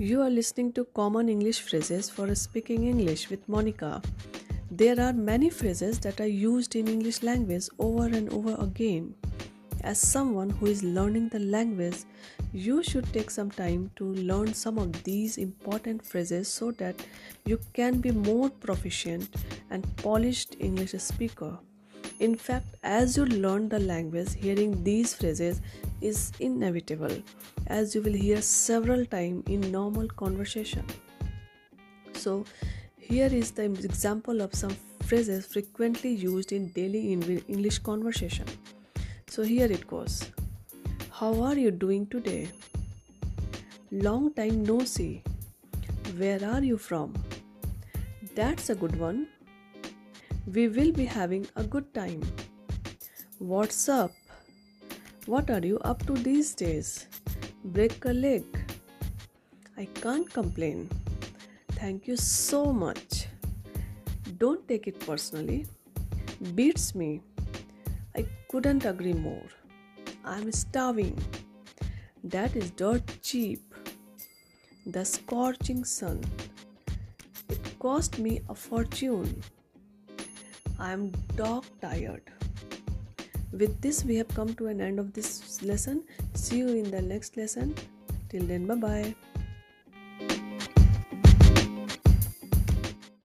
You are listening to Common English Phrases for Speaking English with Monica. There are many phrases that are used in English language over and over again. As someone who is learning the language, you should take some time to learn some of these important phrases so that you can be more proficient and polished English speaker. In fact, as you learn the language, hearing these phrases is inevitable as you will hear several times in normal conversation. So, here is the example of some phrases frequently used in daily English conversation. So, here it goes How are you doing today? Long time no see. Where are you from? That's a good one. We will be having a good time. What's up? What are you up to these days? Break a leg. I can't complain. Thank you so much. Don't take it personally. Beats me. I couldn't agree more. I'm starving. That is dirt cheap. The scorching sun. It cost me a fortune. I'm dog tired. With this, we have come to an end of this lesson. See you in the next lesson. Till then, bye bye.